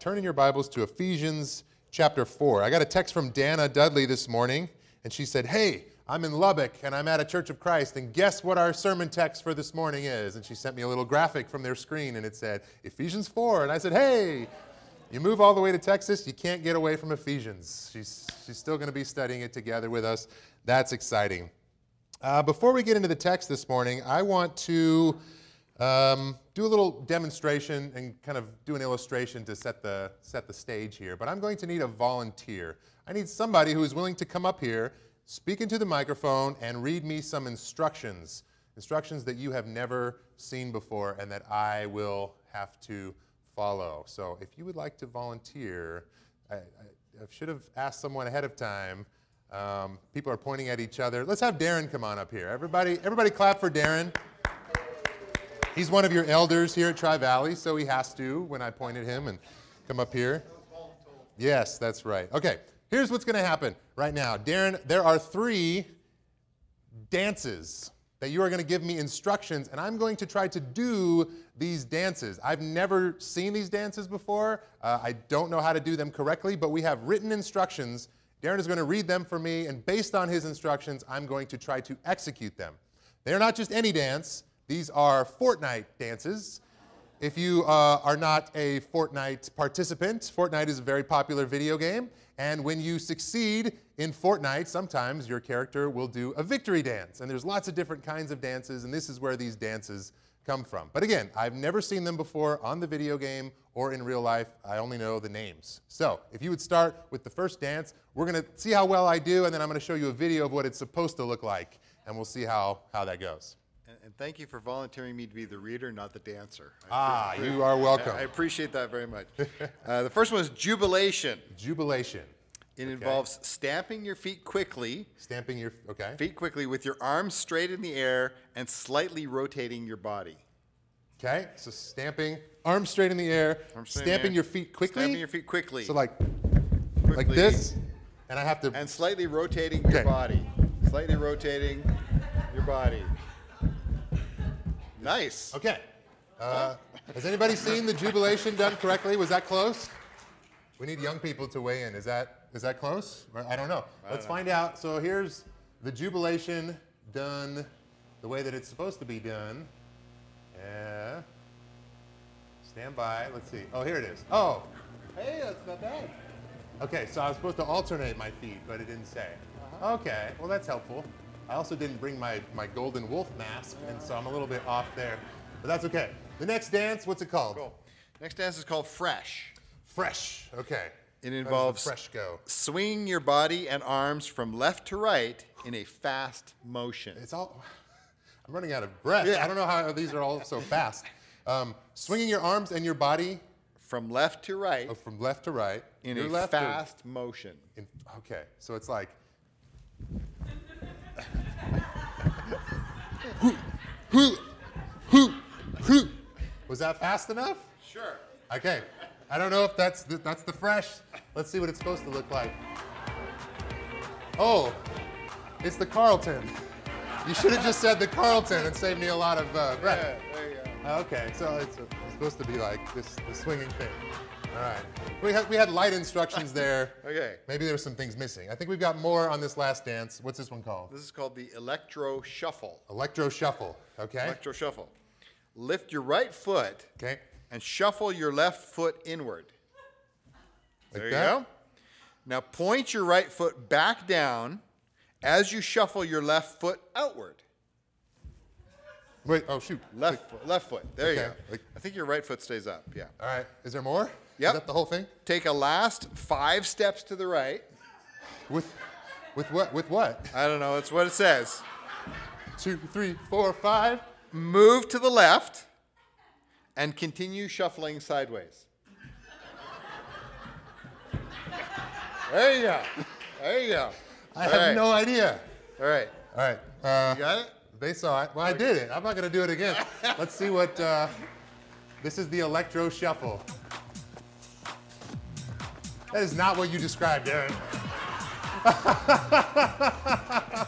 turn in your Bibles to Ephesians chapter 4. I got a text from Dana Dudley this morning, and she said, Hey, I'm in Lubbock and I'm at a Church of Christ, and guess what our sermon text for this morning is? And she sent me a little graphic from their screen, and it said, Ephesians 4. And I said, Hey, you move all the way to Texas, you can't get away from Ephesians. She's, she's still going to be studying it together with us. That's exciting. Uh, before we get into the text this morning, I want to um, do a little demonstration and kind of do an illustration to set the, set the stage here. But I'm going to need a volunteer. I need somebody who is willing to come up here, speak into the microphone, and read me some instructions. Instructions that you have never seen before and that I will have to follow. So if you would like to volunteer, I, I, I should have asked someone ahead of time. Um, people are pointing at each other. Let's have Darren come on up here. Everybody, everybody clap for Darren. He's one of your elders here at Tri Valley, so he has to when I pointed him and come up here. Yes, that's right. Okay, here's what's going to happen right now. Darren, there are three dances that you are going to give me instructions, and I'm going to try to do these dances. I've never seen these dances before. Uh, I don't know how to do them correctly, but we have written instructions. Darren is going to read them for me, and based on his instructions, I'm going to try to execute them. They're not just any dance, these are Fortnite dances. If you uh, are not a Fortnite participant, Fortnite is a very popular video game. And when you succeed in Fortnite, sometimes your character will do a victory dance. And there's lots of different kinds of dances, and this is where these dances come from. But again, I've never seen them before on the video game or in real life. I only know the names. So if you would start with the first dance, we're going to see how well I do, and then I'm going to show you a video of what it's supposed to look like, and we'll see how, how that goes. And, thank you for volunteering me to be the reader, not the dancer. I Ah, appre- you are welcome. I, appreciate that very much. uh, the first one is jubilation. Jubilation. It involves stamping your feet quickly, Stamping your, okay. feet quickly with your arms straight in the air and slightly rotating your body. Okay, so stamping, arms straight in the air, Arms straight in the stamping air. your feet quickly. Stamping your feet quickly. So like, like Quickly. this, and I have to. and slightly rotating Okay. your body. Slightly rotating your body. Nice. Okay. Uh, has anybody seen the jubilation done correctly? Was that close? We need young people to weigh in. Is that is that close? I don't know. Let's find out. So here's the jubilation done the way that it's supposed to be done. Stand by. Let's see. Oh, here it is. Oh, Hey, that's not bad. Okay, so I was supposed to alternate my feet, but it didn't say. Okay, well that's helpful. I also didn't bring my, my golden wolf mask, and so I'm a little bit off there. But that's okay. The next dance, what's it called? Cool. Next dance is called fresh. Fresh. Okay. It How does the involves fresh go. swinging your body and arms from left to right in a fast motion. It's all. I'm running out of breath. Yeah. I don't know how these are all so fast. Um, swinging your arms and your body From left to right oh, from left to right. in your a left or- fast motion. in, okay, so it's like. Was that fast enough? Sure. Okay. I don't know if that's the, that's the fresh. Let's see what it's supposed to look like. Oh, it's the Carlton. You should have just said the Carlton and saved me a lot of uh, breath. Yeah, there you go. Okay, so it's, it's supposed to be like this, the swinging thing. All right. We had, we had light instructions there. Okay. Maybe there's some things missing. I think we've got more on this last dance. What's this one called? This is called the electro shuffle. Electro shuffle. Okay. Electro shuffle. Lift your right foot Okay. and shuffle your left foot inward. Like There you that? go. Now point your right foot back down as you shuffle your left foot outward. Wait. Oh shoot. Left foot, left foot. There you go. like- I think your right foot stays up. Yeah. All right. Is there more? Yep. Is that the whole thing? Take a last five steps to the right. With, with what? With what? I don't know. That's what it says. Two, three, four, five. Move to the left and continue shuffling sideways. There you go. There you go. I All have right. no idea. All right. All right. Uh, You got it? They saw it. Well, I did it. I'm not going to do it again. Let's see what. Uh, this is the electro shuffle. That is not what you described, Darren.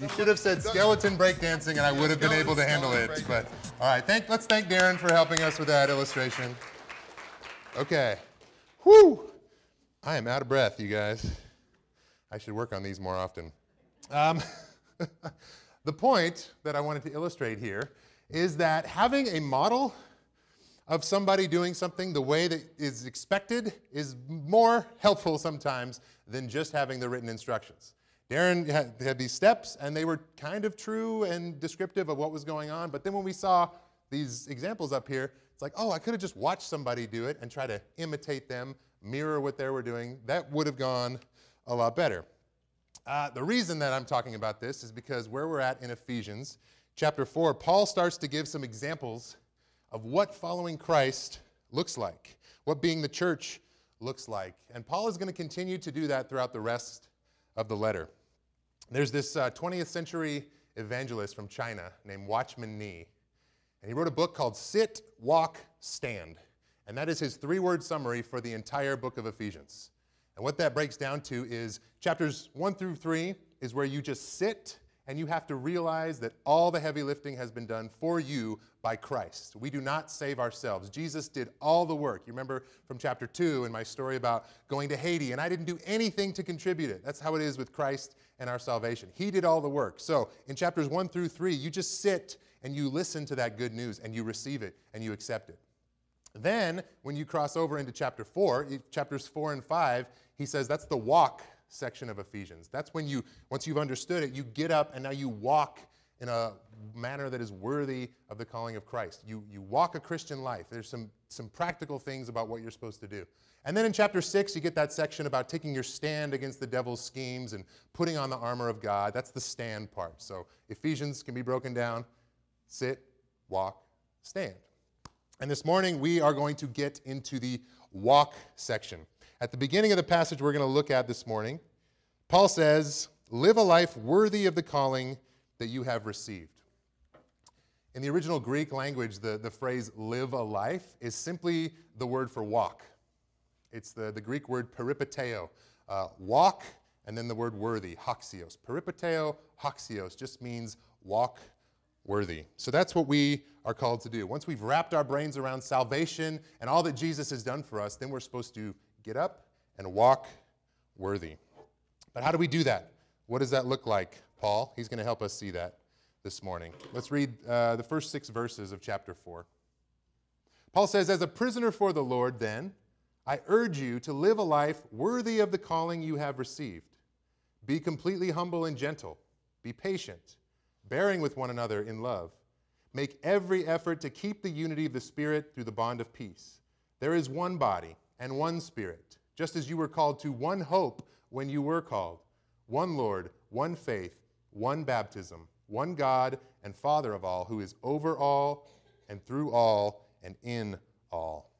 you should have said skeleton breakdancing, and I would have been able to handle it. But all right, thank, let's thank Darren for helping us with that illustration. Okay. Whew. I am out of breath, you guys. I should work on these more often. Um, the point that I wanted to illustrate here is that having a model of somebody doing something the way that is expected is more helpful sometimes than just having the written instructions. Darren had, had, these steps, and they were kind of true and descriptive of what was going on. But then when we saw these examples up here, it's like, oh, I could have just watched somebody do it and try to imitate them, mirror what they were doing. That would have gone a lot better. Uh, the reason that I'm talking about this is because where we're at in Ephesians chapter 4, Paul starts to give some examples of what following Christ looks like, what being the church looks like. And Paul is going to continue to do that throughout the rest of the letter. There's this uh, 20th century evangelist from China named Watchman Nee, and he wrote a book called Sit, Walk, Stand. And that is his three word summary for the entire book of Ephesians. And what that breaks down to is chapters 1 through 3 is where you just sit and you have to realize that all the heavy lifting has been done for you by Christ. We do not save ourselves. Jesus did all the work. You remember from chapter 2 in my story about going to Haiti, and I didn't do anything to contribute it. That's how it is with Christ and our salvation. He did all the work. So in chapters 1 through 3, you just sit and you listen to that good news and you receive it and you accept it. Then, when you cross over into chapter 4, chapters 4 and 5, he says that's the walk section of Ephesians. That's when you, once you've understood it, you get up and now you walk in a manner that is worthy of the calling of Christ. You, you walk a Christian life. There's some, some practical things about what you're supposed to do. And then in chapter 6, you get that section about taking your stand against the devil's schemes and putting on the armor of God. That's the stand part. So Ephesians can be broken down sit, walk, stand. And this morning, we are going to get into the walk section. At the beginning of the passage we're going to look at this morning, Paul says, Live a life worthy of the calling that you have received. In the original Greek language, the, the phrase live a life is simply the word for walk. It's the, the Greek word peripateo, uh, walk, and then the word worthy, axios. Peripateo, axios just means walk worthy. So that's what we are called to do. Once we've wrapped our brains around salvation and all that Jesus has done for us, then we're supposed to get up and walk worthy. But how do we do that? What does that look like, Paul? He's going to help us see that this morning. Let's read uh, the first six verses of chapter 4. Paul says, As a prisoner for the Lord, then, I urge you to live a life worthy of the calling you have received. Be completely humble and gentle. Be patient, bearing with one another in love. Make every effort to keep the unity of the Spirit through the bond of peace. There is one body and one Spirit, just as you were called to one hope when you were called, one Lord, one faith, one baptism, one God and Father of all, who is over all and through all and in all.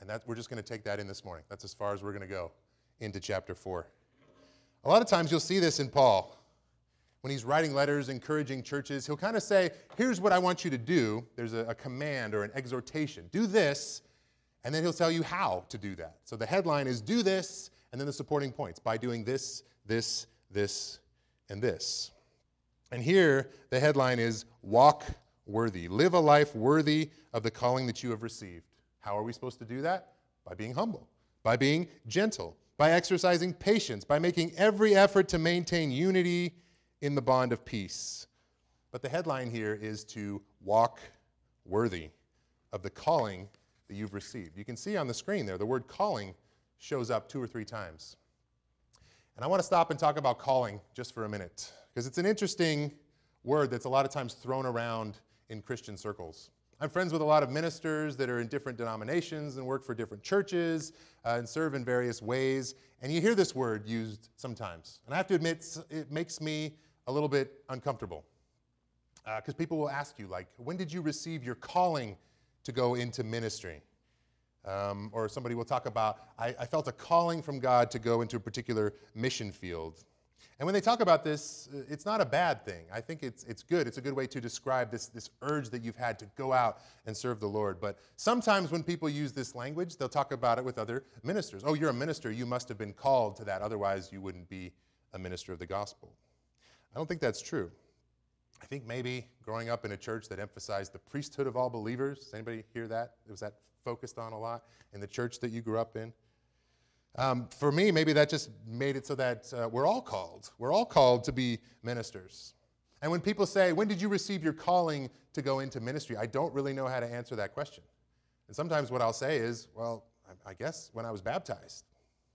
And that, we're just going to take that in this morning. That's as far as we're going to go into chapter 4. A lot of times you'll see this in Paul. When he's writing letters encouraging churches, he'll kind of say, Here's what I want you to do. There's a, a command or an exhortation. Do this, and then he'll tell you how to do that. So the headline is do this, and then the supporting points by doing this, this, this, and this. And here the headline is walk worthy. Live a life worthy of the calling that you have received. How are we supposed to do that? By being humble, by being gentle, by exercising patience, by making every effort to maintain unity in the bond of peace. But the headline here is to walk worthy of the calling that you've received. You can see on the screen there, the word calling shows up two or three times. And I want to stop and talk about calling just for a minute, because it's an interesting word that's a lot of times thrown around in Christian circles. I'm friends with a lot of ministers that are in different denominations and work for different churches uh, and serve in various ways. And you hear this word used sometimes. And I have to admit, it makes me a little bit uncomfortable. Because uh, people will ask you, like, when did you receive your calling to go into ministry. Um, or somebody will talk about, I, I, felt a calling from God to go into a particular mission field. And when they talk about this, uh, it's not a bad thing. I think it's, it's good. It's a good way to describe this, this urge that you've had to go out and serve the Lord. But sometimes when people use this language, they'll talk about it with other ministers. Oh, you're a minister. You must have been called to that. Otherwise, you wouldn't be a minister of the gospel. I don't think that's true. I think maybe growing up in a church that emphasized the priesthood of all believers. Does anybody hear that? Was that focused on a lot in the church that you grew up in? Um, for me, maybe that just made it so that uh, we're all called. We're all called to be ministers. And when people say, When did you receive your calling to go into ministry? I don't really know how to answer that question. And sometimes what I'll say is, Well, I guess when I was baptized,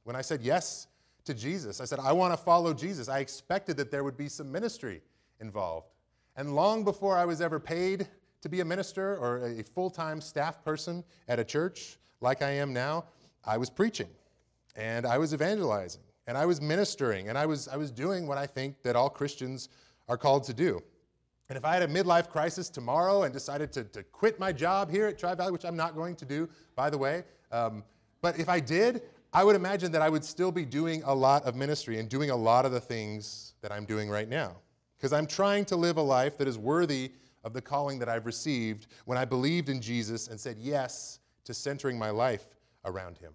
when I said yes to Jesus, I said, I want to follow Jesus. I expected that there would be some ministry involved. And long before I was ever paid to be a minister or a full time staff person at a church like I am now, I was preaching and I was evangelizing and I was ministering and I was, I was doing what I think that all Christians are called to do. And if I had a midlife crisis tomorrow and decided to, to quit my job here at Tri Valley, which I'm not going to do, by the way, um, but if I did, I would imagine that I would still be doing a lot of ministry and doing a lot of the things that I'm doing right now. Because I'm trying to live a life that is worthy of the calling that I've received when I believed in Jesus and said yes to centering my life around Him.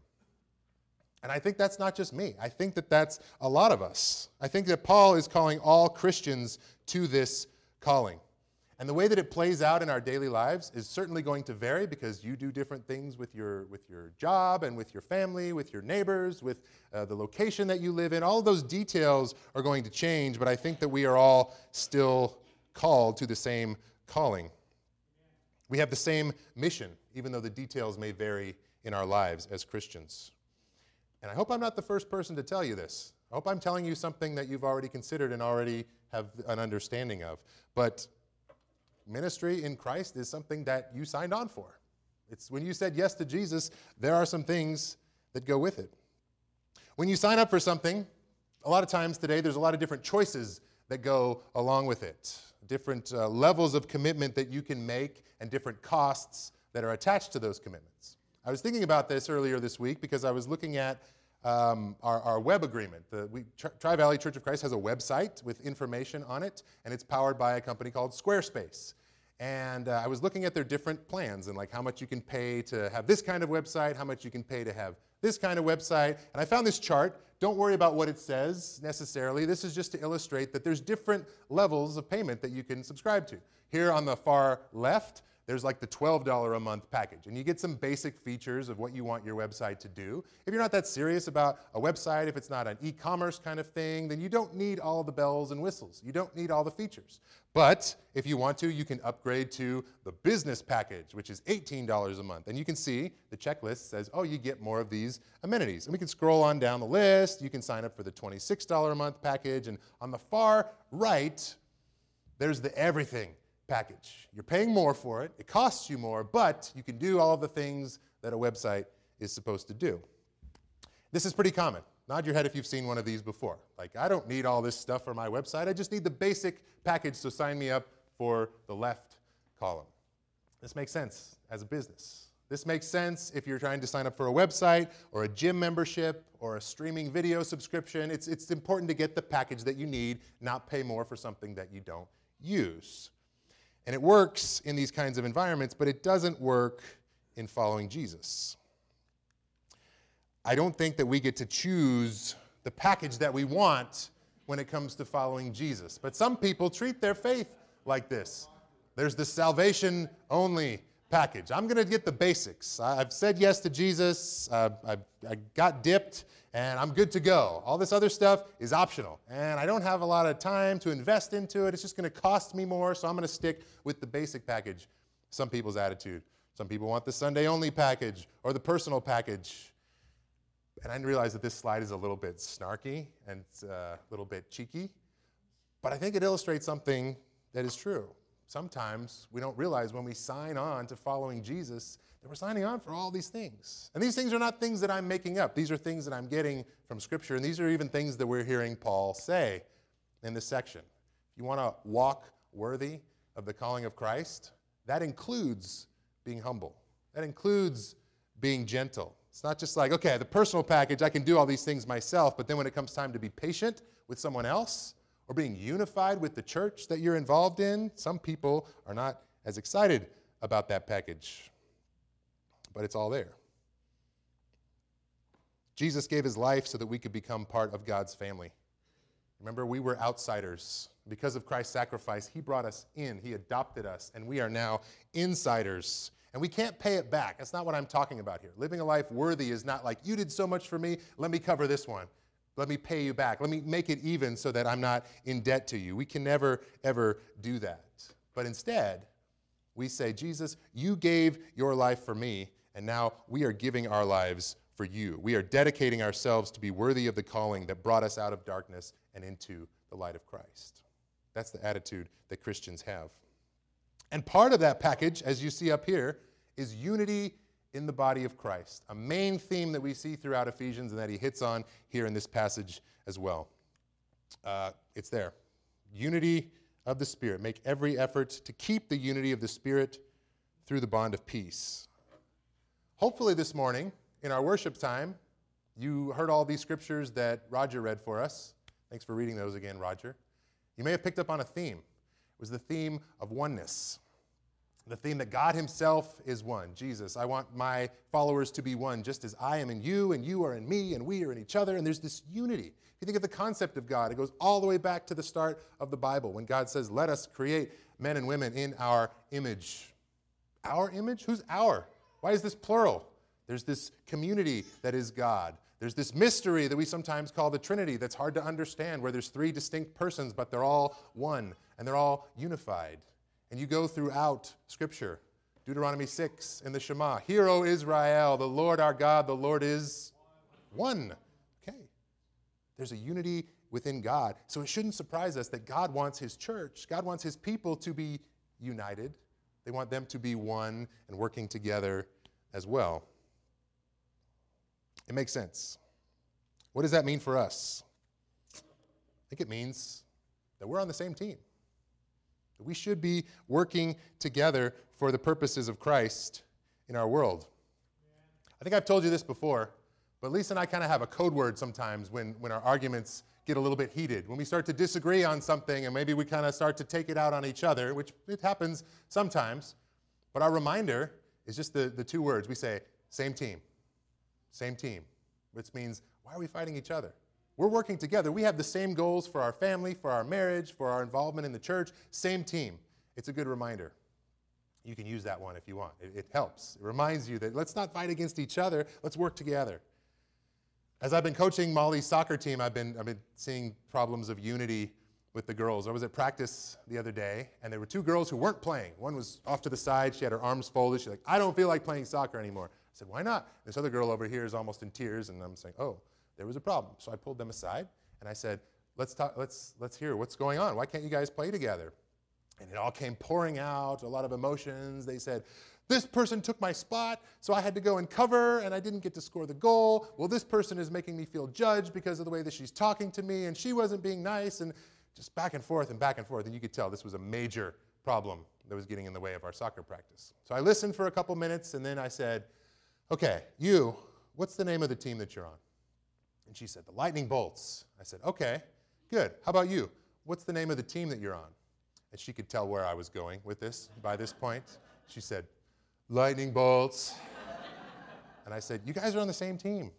And I think that's not just me. I think that that's a lot of us. I think that Paul is calling all Christians to this calling. And the way that it plays out in our daily lives is certainly going to vary because you do different things with your, with your job and with your family, with your neighbors, with uh, the location that you live in. All those details are going to change, but I think that we are all still called to the same calling. We have the same mission, even though the details may vary in our lives as Christians. And I hope I'm not the first person to tell you this. I hope I'm telling you something that you've already considered and already have an understanding of. But ministry in Christ is something that you signed on for. It's when you said yes to Jesus, there are some things that go with it. When you sign up for something, a lot of times today there's a lot of different choices that go along with it, different uh, levels of commitment that you can make, and different costs that are attached to those commitments. I was thinking about this earlier this week because I was looking at um, our, our, web agreement. The we, Tri Valley Church of Christ has a website with information on it, and it's powered by a company called Squarespace. And uh, I was looking at their different plans and like how much you can pay to have this kind of website, how much you can pay to have this kind of website. And I found this chart. Don't worry about what it says necessarily. This is just to illustrate that there's different levels of payment that you can subscribe to. Here on the far left, there's like the $12 a month package, and you get some basic features of what you want your website to do. If you're not that serious about a website, if it's not an e commerce kind of thing, then you don't need all the bells and whistles. You don't need all the features. But if you want to, you can upgrade to the business package, which is $18 a month. And you can see the checklist says, oh, you get more of these amenities. And we can scroll on down the list. You can sign up for the $26 a month package. And on the far right, there's the everything package. You're paying more for it, it costs you more, but you can do all the things that a website is supposed to do. This is pretty common. Nod your head if you've seen one of these before. Like, I don't need all this stuff for my website, I just need the basic package, so sign me up for the left column. This makes sense as a business. This makes sense if you're trying to sign up for a website or a gym membership or a streaming video subscription. It's, it's important to get the package that you need, not pay more for something that you don't use. And it works in these kinds of environments, but it doesn't work in following Jesus. I don't think that we get to choose the package that we want when it comes to following Jesus. But some people treat their faith like this. There's the salvation only package. I'm going to get the basics. I've said yes to Jesus. Uh, I, I got dipped and I'm good to go. All this other stuff is optional, and I don't have a lot of time to invest into it. It's just going to cost me more, so I'm going to stick with the basic package. Some people's attitude. Some people want the Sunday only package or the personal package. And I realize that this slide is a little bit snarky and uh, a little bit cheeky, but I think it illustrates something that is true. Sometimes we don't realize when we sign on to following Jesus that we're signing on for all these things. And these things are not things that I'm making up, these are things that I'm getting from Scripture, and these are even things that we're hearing Paul say in this section. If you want to walk worthy of the calling of Christ, that includes being humble, that includes being gentle. It's not just like, okay, the personal package, I can do all these things myself, but then when it comes time to be patient with someone else or being unified with the church that you're involved in, some people are not as excited about that package but it's all there. Jesus gave his life so that we could become part of God's family. Remember, we were outsiders Because of Christ's sacrifice, He brought us in, He adopted us, and we are now insiders. And we can't pay it back. That's not what I'm talking about here. Living a life worthy is not like, you did so much for me, let me cover this one. Let me pay you back. Let me make it even so that I'm not in debt to you. We can never, ever do that. But instead, we say, Jesus, you gave your life for me, and now we are giving our lives for you. We are dedicating ourselves to be worthy of the calling that brought us out of darkness and into the light of Christ. That's the attitude that Christians have. And part of that package, as you see up here, is unity in the body of Christ, a main theme that we see throughout Ephesians and that he hits on here in this passage as well. Uh, it's there. Unity of the Spirit. Make every effort to keep the unity of the Spirit through the bond of peace. Hopefully, this morning, in our worship time, you heard all these scriptures that Roger read for us. Thanks for reading those again, Roger. You may have picked up on a theme. It was the theme of oneness. The theme that God Himself is one. Jesus, I want my followers to be one, just as I am in you, and you are in me, and we are in each other. And there's this unity. If you think of the concept of God, it goes all the way back to the start of the Bible when God says, Let us create men and women in our image. Our image? Who's our? Why is this plural? There's this community that is God. There's this mystery that we sometimes call the Trinity that's hard to understand, where there's three distinct persons, but they're all one and they're all unified. And you go throughout Scripture, Deuteronomy 6 in the Shema Hear, O Israel, the Lord our God, the Lord is one. Okay. There's a unity within God. So it shouldn't surprise us that God wants His church, God wants His people to be united. They want them to be one and working together as well. It makes sense. What does that mean for us? I think it means that we're on the same team. We should be working together for the purposes of Christ in our world. I think I've told you this before, but Lisa and I kind of have a code word sometimes when, when our arguments get a little bit heated. When we start to disagree on something and maybe we kind of start to take it out on each other, which it happens sometimes, but our reminder is just the, the two words. We say, same team, same team, which means, why are we fighting each other? We're working together. We have the same goals for our family, for our marriage, for our involvement in the church. Same team. It's a good reminder. You can use that one if you want. It, it, helps. It reminds you that let's not fight against each other, let's work together. As I've been coaching Molly's soccer team, I've been, I've been seeing problems of unity with the girls. I was at practice the other day, and there were two girls who weren't playing. One was off to the side, she had her arms folded. She's like, I don't feel like playing soccer anymore. I said, Why not? This other girl over here is almost in tears, and I'm saying, Oh, there was a problem. So I pulled them aside and I said, let's, talk, let's, let's hear what's going on. Why can't you guys play together? And it all came pouring out, a lot of emotions. They said, this person took my spot, so I had to go and cover, and I didn't get to score the goal. Well, this person is making me feel judged because of the way that she's talking to me, and she wasn't being nice, and just back and forth and back and forth. And you could tell this was a major problem that was getting in the way of our soccer practice. So I listened for a couple minutes, and then I said, okay, you, what's the name of the team that you're on? And she said, The Lightning Bolts. I said, Okay, good. How about you? What's the name of the team that you're on? And she could tell where I was going with this by this point. She said, Lightning Bolts. and I said, You guys are on the same team.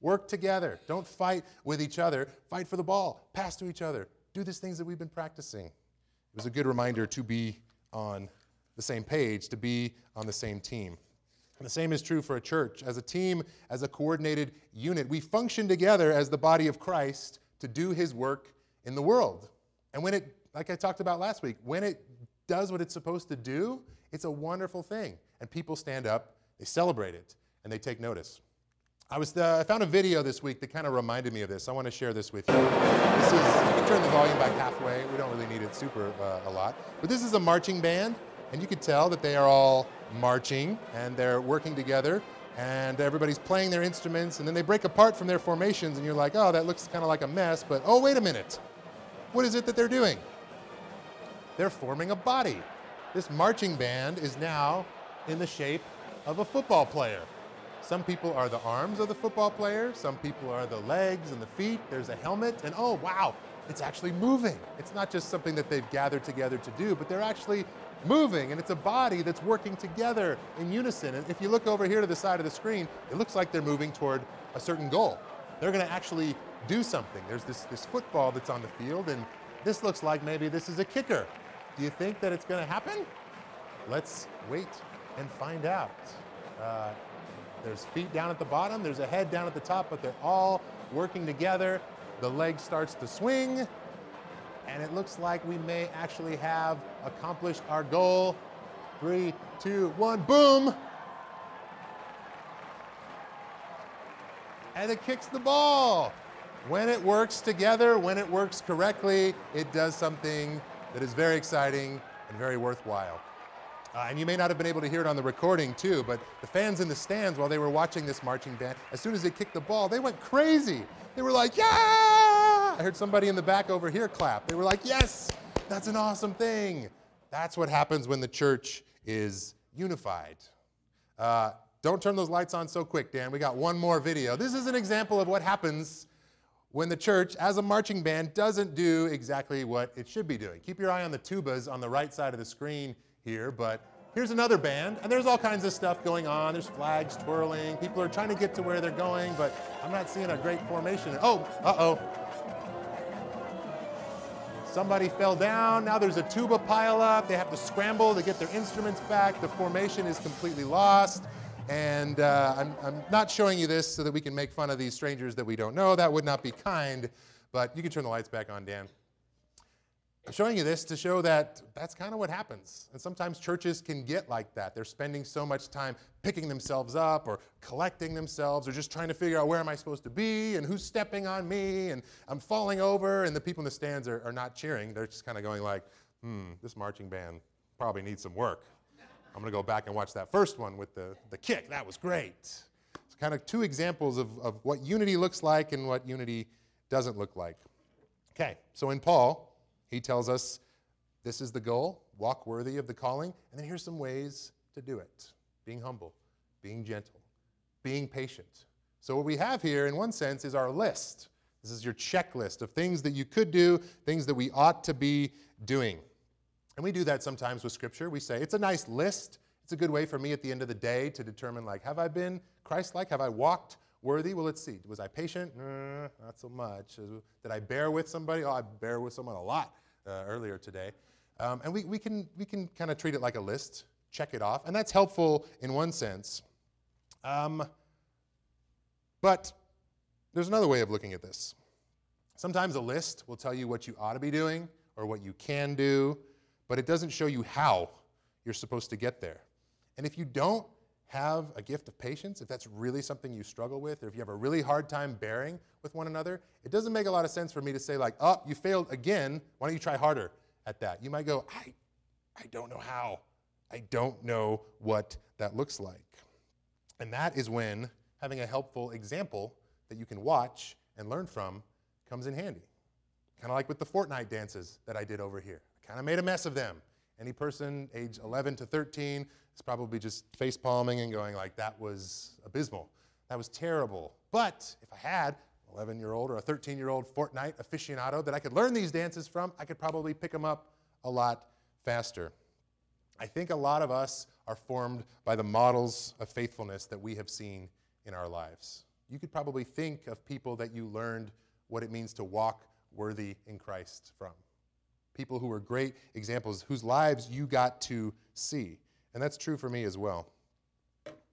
Work together. Don't fight with each other. Fight for the ball. Pass to each other. Do these things that we've been practicing. It was a good reminder to be on the same page, to be on the same team. The same is true for a church. As a team, as a coordinated unit, we function together as the body of Christ to do his work in the world. And when it, like I talked about last week, when it does what it's supposed to do, it's a wonderful thing. And people stand up, they celebrate it, and they take notice. I, was, uh, I found a video this week that kind of reminded me of this. I want to share this with you. This is, you can turn the volume back halfway. We don't really need it super uh, a lot. But this is a marching band, and you could tell that they are all marching and they're working together and everybody's playing their instruments and then they break apart from their formations and you're like, oh, that looks kind of like a mess, but oh, wait a minute. What is it that they're doing? They're forming a body. This marching band is now in the shape of a football player. Some people are the arms of the football player, some people are the legs and the feet. There's a helmet, and oh, wow, it's actually moving. It's not just something that they've gathered together to do, but they're actually moving, and it's a body that's working together in unison. And if you look over here to the side of the screen, it looks like they're moving toward a certain goal. They're going to actually do something. There's this, this football that's on the field, and this looks like maybe this is a kicker. Do you think that it's going to happen? Let's wait and find out. Uh, there's feet down at the bottom, there's a head down at the top, but they're all working together. The leg starts to swing, and it looks like we may actually have accomplished our goal. Three, two, one, boom! And it kicks the ball. When it works together, when it works correctly, it does something that is very exciting and very worthwhile. Uh, and you may not have been able to hear it on the recording too, but the fans in the stands while they were watching this marching band, as soon as they kicked the ball, they went crazy. They were like, yeah! I heard somebody in the back over here clap. They were like, yes, that's an awesome thing. That's what happens when the church is unified. Uh, don't turn those lights on so quick, Dan. We got one more video. This is an example of what happens when the church, as a marching band, doesn't do exactly what it should be doing. Keep your eye on the tubas on the right side of the screen here, but here's another band, and there's all kinds of stuff going on. There's flags twirling. People are trying to get to where they're going, but I'm not seeing a great formation. Oh, uh oh. Somebody fell down. Now there's a tuba pile up. They have to scramble to get their instruments back. The formation is completely lost. And uh, I'm, I'm not showing you this so that we can make fun of these strangers that we don't know. That would not be kind. But you can turn the lights back on, Dan. I'm showing you this to show that that's kind of what happens. And sometimes churches can get like that. They're spending so much time picking themselves up or collecting themselves or just trying to figure out where am I supposed to be and who's stepping on me and I'm falling over and the people in the stands are, are not cheering. They're just kind of going like, hmm, this marching band probably needs some work. I'm going to go back and watch that first one with the, the kick. That was great. It's kind of two examples of, of what unity looks like and what unity doesn't look like. Okay, so in Paul, he tells us this is the goal walk worthy of the calling. And then here's some ways to do it being humble, being gentle, being patient. So, what we have here, in one sense, is our list. This is your checklist of things that you could do, things that we ought to be doing. And we do that sometimes with Scripture. We say, it's a nice list. It's a good way for me at the end of the day to determine, like, have I been Christ like? Have I walked worthy? Well, let's see. Was I patient? Uh, not so much. Did I bear with somebody? Oh, I bear with someone a lot uh, earlier today. Um, and we, we can, we can kind of treat it like a list, check it off, and that's helpful in one sense. Um, but there's another way of looking at this. Sometimes a list will tell you what you ought to be doing or what you can do, but it doesn't show you how you're supposed to get there. And if you don't have a gift of patience, if that's really something you struggle with, or if you have a really hard time bearing with one another, it doesn't make a lot of sense for me to say, like, oh, you failed again. Why don't you try harder at that? You might go, I, I don't know how. I don't know what that looks like. And that is when having a helpful example that you can watch and learn from comes in handy. Kind of like with the Fortnite dances that I did over here. I kind of made a mess of them. Any person age 11 to 13 is probably just face palming and going like, that was abysmal. That was terrible. But if I had an 11 year old or a 13 year old Fortnite aficionado that I could learn these dances from, I could probably pick them up a lot faster. I think a lot of us are formed by the models of faithfulness that we have seen in our lives. You could probably think of people that you learned what it means to walk worthy in Christ from people who were great examples, whose lives you got to see. And that's true for me as well.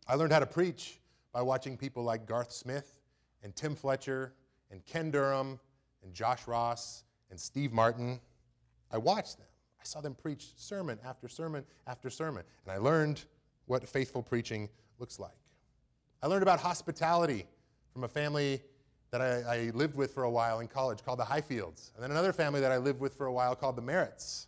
I learned how to preach by watching people like Garth Smith and Tim Fletcher and Ken Durham and Josh Ross and Steve Martin. I watched them. I saw them preach sermon after sermon after sermon. And I learned what faithful preaching looks like. I learned about hospitality from a family that I, I, lived with for a while in college called the Highfields, and then another family that I lived with for a while called the Merritts.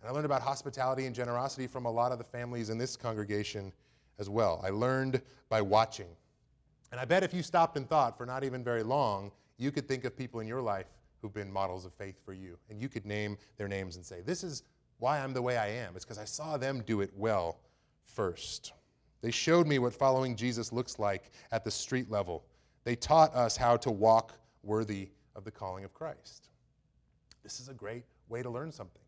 And I learned about hospitality and generosity from a lot of the families in this congregation as well. I learned by watching. And I bet if you stopped and thought for not even very long, you could think of people in your life who've been models of faith for you. And you could name their names and say, This is why I'm the way I am. It's because I saw them do it well first. They showed me what following Jesus looks like at the street level they taught us how to walk worthy of the calling of Christ. This is a great way to learn something.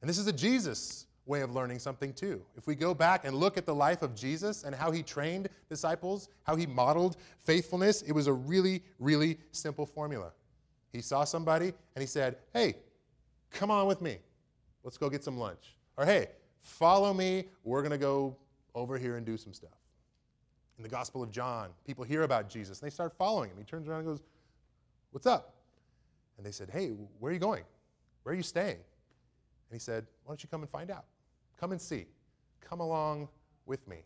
And this is a Jesus way of learning something too. If we go back and look at the life of Jesus and how he trained disciples, how he modeled faithfulness, it was a really, really simple formula. He saw somebody and he said, Hey, come on with me. Let's go get some lunch. Or hey, follow me. We're going to go over here and do some stuff. In the Gospel of John, people hear about Jesus and they start following him. He turns around and goes, What's up? And they said, Hey, where are you going? Where are you staying? And he said, Why don't you come and find out? Come and see. Come along with me.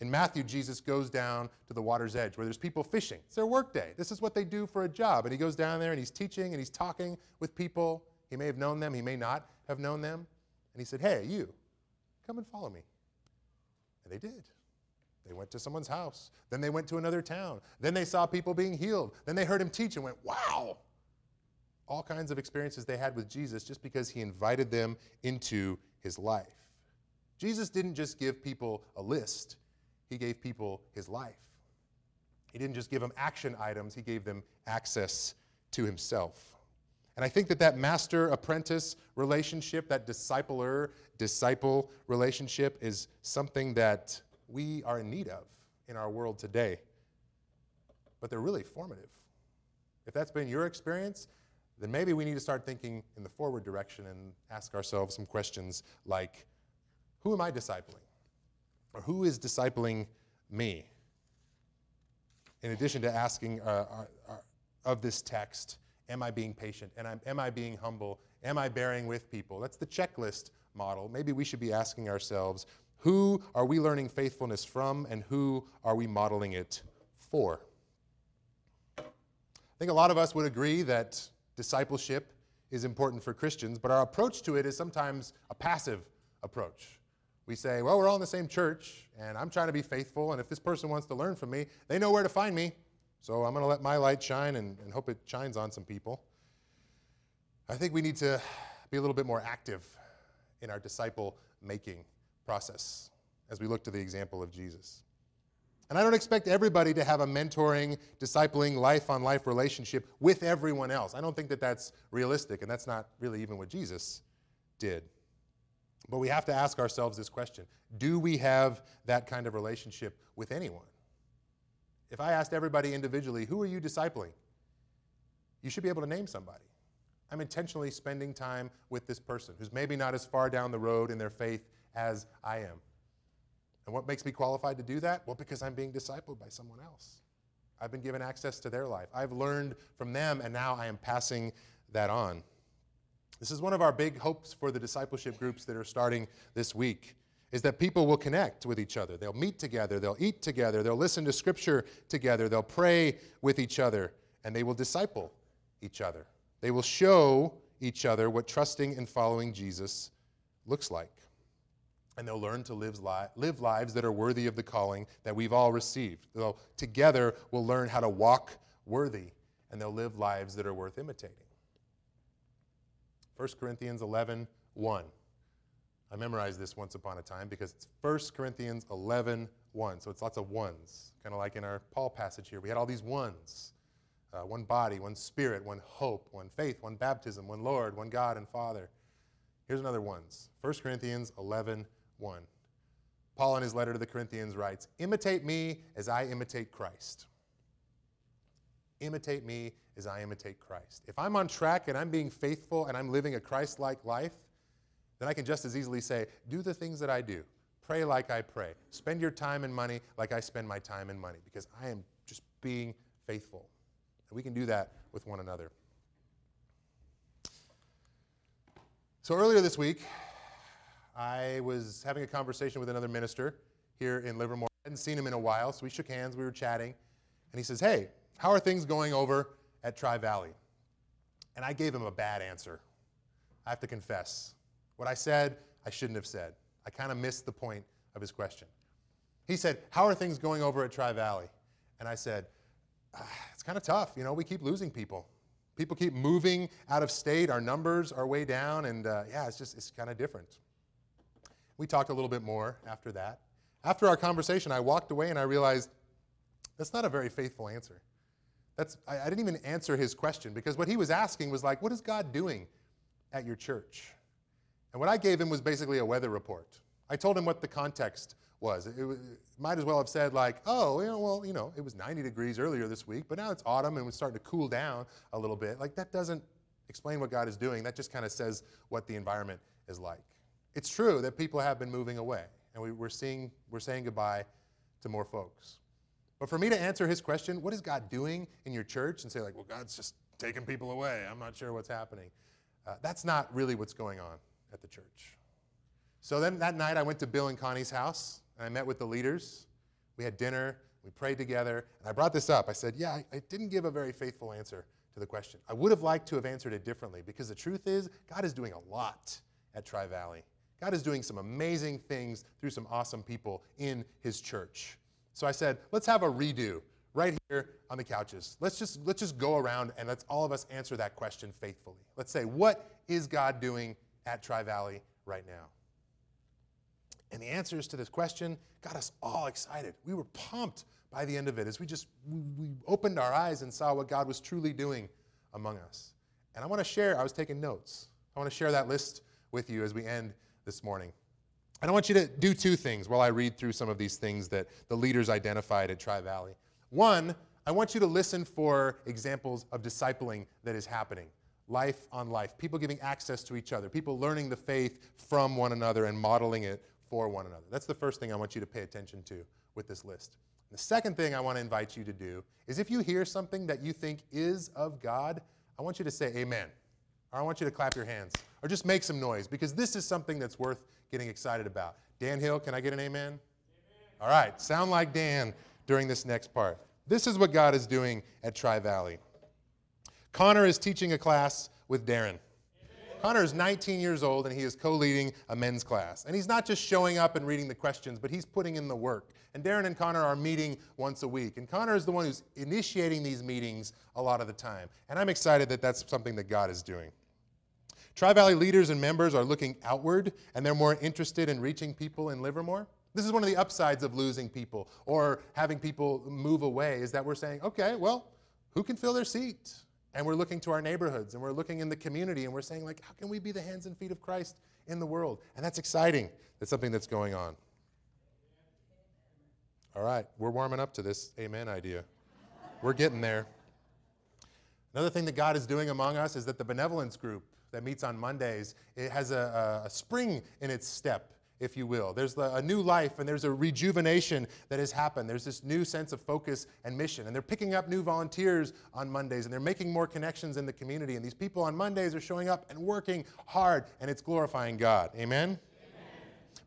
In Matthew, Jesus goes down to the water's edge where there's people fishing. It's their workday. This is what they do for a job. And he goes down there and he's teaching and he's talking with people. He may have known them, he may not have known them. And he said, Hey, you, come and follow me. And they did. They went to someone's house. Then they went to another town. Then they saw people being healed. Then they heard him teach and went, Wow! All kinds of experiences they had with Jesus just because he invited them into his life. Jesus didn't just give people a list, he gave people his life. He didn't just give them action items, he gave them access to himself. And I think that that master apprentice relationship, that discipler disciple relationship, is something that we are in need of in our world today. But they're really formative. If that's been your experience, then maybe we need to start thinking in the forward direction and ask ourselves some questions like who am I discipling? Or who is discipling me? In addition to asking uh, uh, uh, of this text, am I being patient? And am I being humble? Am I bearing with people? That's the checklist model. Maybe we should be asking ourselves who are we learning faithfulness from and who are we modeling it for? I think a lot of us would agree that discipleship is important for Christians, but our approach to it is sometimes a passive approach. We say, well, we're all in the same church, and I'm trying to be faithful, and if this person wants to learn from me, they know where to find me. So I'm going to let my light shine and, and hope it shines on some people. I think we need to be a little bit more active in our disciple making process as we look to the example of Jesus. And I don't expect everybody to have a mentoring, discipling, life on life relationship with everyone else. I don't think that that's realistic, and that's not really even what Jesus did. But we have to ask ourselves this question Do we have that kind of relationship with anyone? If I asked everybody individually, Who are you discipling? You should be able to name somebody. I'm intentionally spending time with this person who's maybe not as far down the road in their faith as I am. And what makes me qualified to do that? Well, because I'm being discipled by someone else. I've been given access to their life. I've learned from them, and now I am passing that on. This is one of our big hopes for the discipleship groups that are starting this week is that people will connect with each other. They'll meet together, they'll eat together, they'll listen to scripture together, they'll pray with each other, and they will disciple each other. They will show each other what trusting and following Jesus looks like and they'll learn to live, li- live lives that are worthy of the calling that we've all received. They'll, together, will learn how to walk worthy, and they'll live lives that are worth imitating. 1 Corinthians 11 1. I memorized this once upon a time because it's 1 Corinthians 11 1. So it's lots of ones, kind of like in our Paul passage here. We had all these ones uh, one body, one spirit, one hope, one faith, one baptism, one Lord, one God and Father. Here's another ones 1 Corinthians 11 1. Paul, in his letter to the Corinthians, writes Imitate me as I imitate Christ. Imitate me as I imitate Christ. If I'm on track and I'm being faithful and I'm living a Christ like life, then I can just as easily say, Do the things that I do. Pray like I pray. Spend your time and money like I spend my time and money because I am just being faithful. And we can do that with one another. So earlier this week, I was having a conversation with another minister here in Livermore. I hadn't seen him in a while, so we shook hands, we were chatting, and he says, Hey, how are things going over at Tri Valley? And I gave him a bad answer. I have to confess. What I said, I shouldn't have said. I kind of missed the point of his question. He said, How are things going over at Tri Valley? And I said, ah, It's kind of tough. You know, we keep losing people. People keep moving out of state. Our numbers are way down, and uh, yeah, it's just, it's kind of different. We talked a little bit more after that. After our conversation, I walked away and I realized that's not a very faithful answer. That's, I, I didn't even answer his question because what he was asking was like, what is God doing at your church? And what I gave him was basically a weather report. I told him what the context was. It, it, might as well have said like, oh, you know, well, you know, it was 90 degrees earlier this week, but now it's autumn and it's starting to cool down a little bit. Like that doesn't explain what God is doing. That just kind of says what the environment is like. It's true that people have been moving away, and we, we're, seeing, we're saying goodbye to more folks. But for me to answer his question, what is God doing in your church? And say, like, well, God's just taking people away. I'm not sure what's happening. Uh, that's not really what's going on at the church. So then that night, I went to Bill and Connie's house, and I met with the leaders. We had dinner, we prayed together, and I brought this up. I said, Yeah, I, I didn't give a very faithful answer to the question. I would have liked to have answered it differently because the truth is, God is doing a lot at Tri Valley. God is doing some amazing things through some awesome people in his church. So I said, let's have a redo right here on the couches. Let's just let's just go around and let's all of us answer that question faithfully. Let's say, what is God doing at Tri Valley right now? And the answers to this question got us all excited. We were pumped by the end of it as we just we, opened our eyes and saw what God was truly doing among us. And I want to share, I was taking notes. I want to share that list with you as we end this morning. And I want you to do two things while I read through some of these things that the leaders identified at Tri Valley. One, I want you to listen for examples of discipling that is happening life on life, people giving access to each other, people learning the faith from one another and modeling it for one another. That's the first thing I want you to pay attention to with this list. The second thing I want to invite you to do is if you hear something that you think is of God, I want you to say amen. I want you to clap your hands or just make some noise because this is something that's worth getting excited about. Dan Hill, can I get an amen? amen? All right, sound like Dan during this next part. This is what God is doing at Tri Valley. Connor is teaching a class with Darren. Connor is 19 years old and he is co leading a men's class. And he's not just showing up and reading the questions, but he's putting in the work. And Darren and Connor are meeting once a week. And Connor is the one who's initiating these meetings a lot of the time. And I'm excited that that's something that God is doing. Tri Valley leaders and members are looking outward and they're more interested in reaching people in Livermore. This is one of the upsides of losing people or having people move away is that we're saying, okay, well, who can fill their seat? And we're looking to our neighborhoods and we're looking in the community and we're saying, like, how can we be the hands and feet of Christ in the world? And that's exciting. That's something that's going on. All right, we're warming up to this amen idea. We're getting there. Another thing that God is doing among us is that the benevolence group that meets on Mondays, it has a, a spring in its step if you will. There's a new life and there's a rejuvenation that has happened. There's this new sense of focus and mission. And they're picking up new volunteers on Mondays and they're making more connections in the community. And these people on Mondays are showing up and working hard and it's glorifying God. Amen? Amen.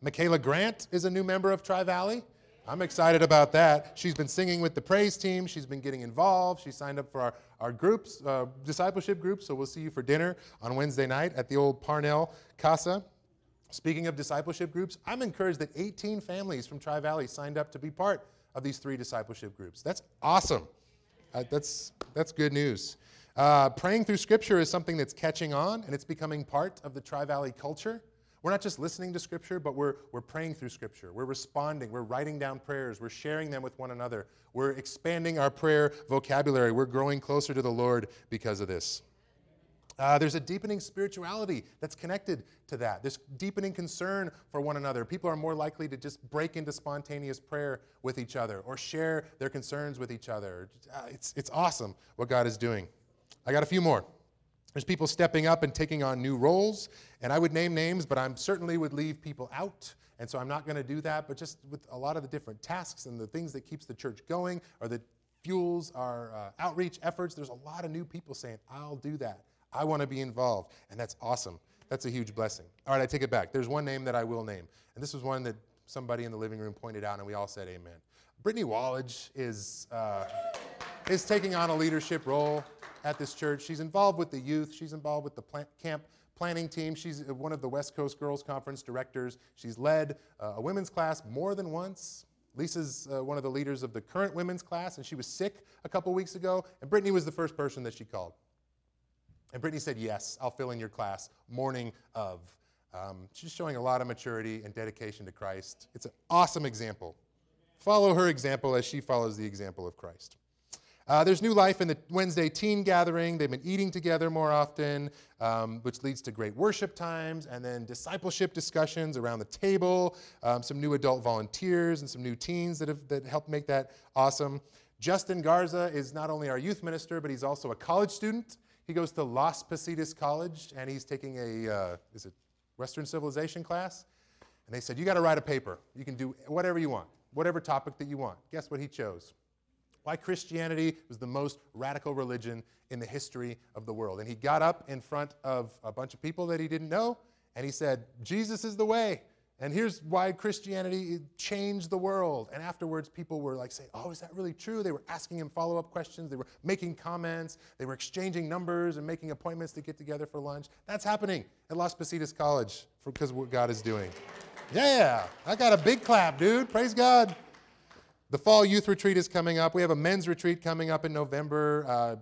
Michaela Grant is a new member of Tri Valley. I'm excited about that. She's been singing with the praise team. She's been getting involved. She signed up for our, our groups, uh, discipleship groups. So we'll see you for dinner on Wednesday night at the old Parnell Casa. Speaking of discipleship groups, I'm encouraged that 18 families from Tri Valley signed up to be part of these three discipleship groups. That's awesome. Uh, that's, that's good news. Uh, praying through Scripture is something that's catching on and it's becoming part of the Tri Valley culture. We're not just listening to Scripture, but we're, we're praying through Scripture. We're responding. We're writing down prayers. We're sharing them with one another. We're expanding our prayer vocabulary. We're growing closer to the Lord because of this. Uh, there's a deepening spirituality that's connected to that. This deepening concern for one another. People are more likely to just break into spontaneous prayer with each other or share their concerns with each other. Uh, it's, it's awesome what God is doing. I got a few more. There's people stepping up and taking on new roles, and I would name names, but I certainly would leave people out. And so I'm not going to do that, but just with a lot of the different tasks and the things that keeps the church going or that fuels our uh, outreach efforts, there's a lot of new people saying, I'll do that. I want to be involved. And that's awesome. That's a huge blessing. All right, I take it back. There's one name that I will name. And this was one that somebody in the living room pointed out, and we all said amen. Brittany Wallage is, uh, is taking on a leadership role at this church. She's involved with the youth, she's involved with the plant, camp planning team. She's one of the West Coast Girls Conference directors. She's led uh, a women's class more than once. Lisa's uh, one of the leaders of the current women's class, and she was sick a couple weeks ago, and Brittany was the first person that she called. And Brittany said, Yes, I'll fill in your class morning of. Um, she's showing a lot of maturity and dedication to Christ. It's an awesome example. Follow her example as she follows the example of Christ. Uh, there's new life in the Wednesday teen gathering. They've been eating together more often, um, which leads to great worship times and then discipleship discussions around the table, um, some new adult volunteers and some new teens that have that helped make that awesome. Justin Garza is not only our youth minister, but he's also a college student He goes to Las Positas College, and he's taking a, uh, is it Western Civilization class? And they said, You got to write a paper. You can do whatever you want, whatever topic that you want. Guess what he chose? Why Christianity was the most radical religion in the history of the world. And he got up in front of a bunch of people that he didn't know, and he said, Jesus is the way. And here's why Christianity changed the world. And afterwards, people were like saying, Oh, is that really true? They were asking him follow up questions. They were making comments. They were exchanging numbers and making appointments to get together for lunch. That's happening at Las Positas College because what God is doing. Yeah, I got a big clap, dude. Praise God. The fall youth retreat is coming up. We have a men's retreat coming up in November. Uh,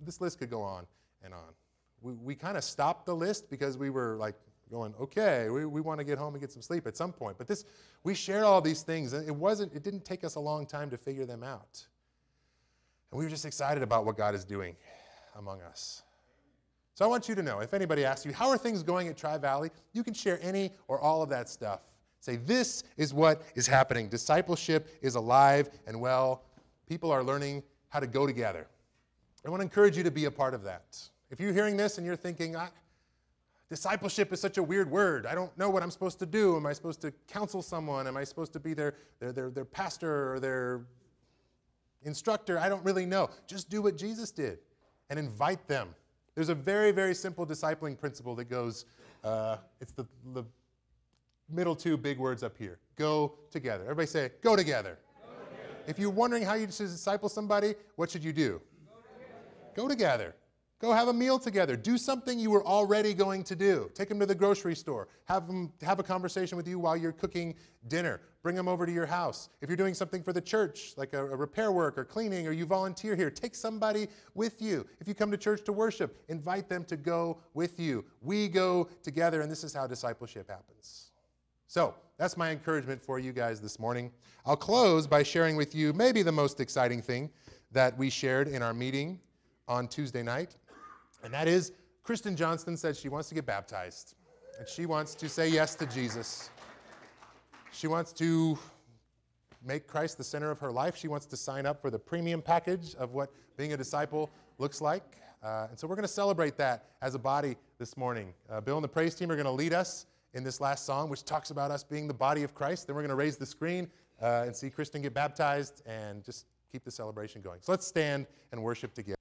this list could go on and on. We, we kind of stopped the list because we were like going, okay, we, we want to get home and get some sleep at some point. But this, we shared all these things, and it wasn't, it didn't take us a long time to figure them out. And we were just excited about what God is doing among us. So I want you to know, if anybody asks you, how are things going at Tri Valley? You can share any or all of that stuff. Say, this is what is happening. Discipleship is alive and well. People are learning how to go together. I want to encourage you to be a part of that. If you're hearing this and you're thinking, discipleship is such a weird word, I don't know what I'm supposed to do. Am I supposed to counsel someone? Am I supposed to be their, their, their, their pastor or their instructor? I don't really know. Just do what Jesus did and invite them. There's a very, very simple discipling principle that goes, uh, it's the, the middle two big words up here go together. Everybody say, go together. Go together. If you're wondering how you should disciple somebody, what should you do? Go together. Go together. Go have a meal together. Do something you were already going to do. Take them to the grocery store. Have them have a conversation with you while you're cooking dinner. Bring them over to your house. If you're doing something for the church, like a, a repair work or cleaning, or you volunteer here, take somebody with you. If you come to church to worship, invite them to go with you. We go together, and this is how discipleship happens. So, that's my encouragement for you guys this morning. I'll close by sharing with you maybe the most exciting thing that we shared in our meeting on Tuesday night. And that is, Kristen Johnston said she wants to get baptized. And she wants to say yes to Jesus. She wants to make Christ the center of her life. She wants to sign up for the premium package of what being a disciple looks like. Uh, and so we're going to celebrate that as a body this morning. Uh, Bill and the praise team are going to lead us in this last song, which talks about us being the body of Christ. Then we're going to raise the screen uh, and see Kristen get baptized and just keep the celebration going. So let's stand and worship together.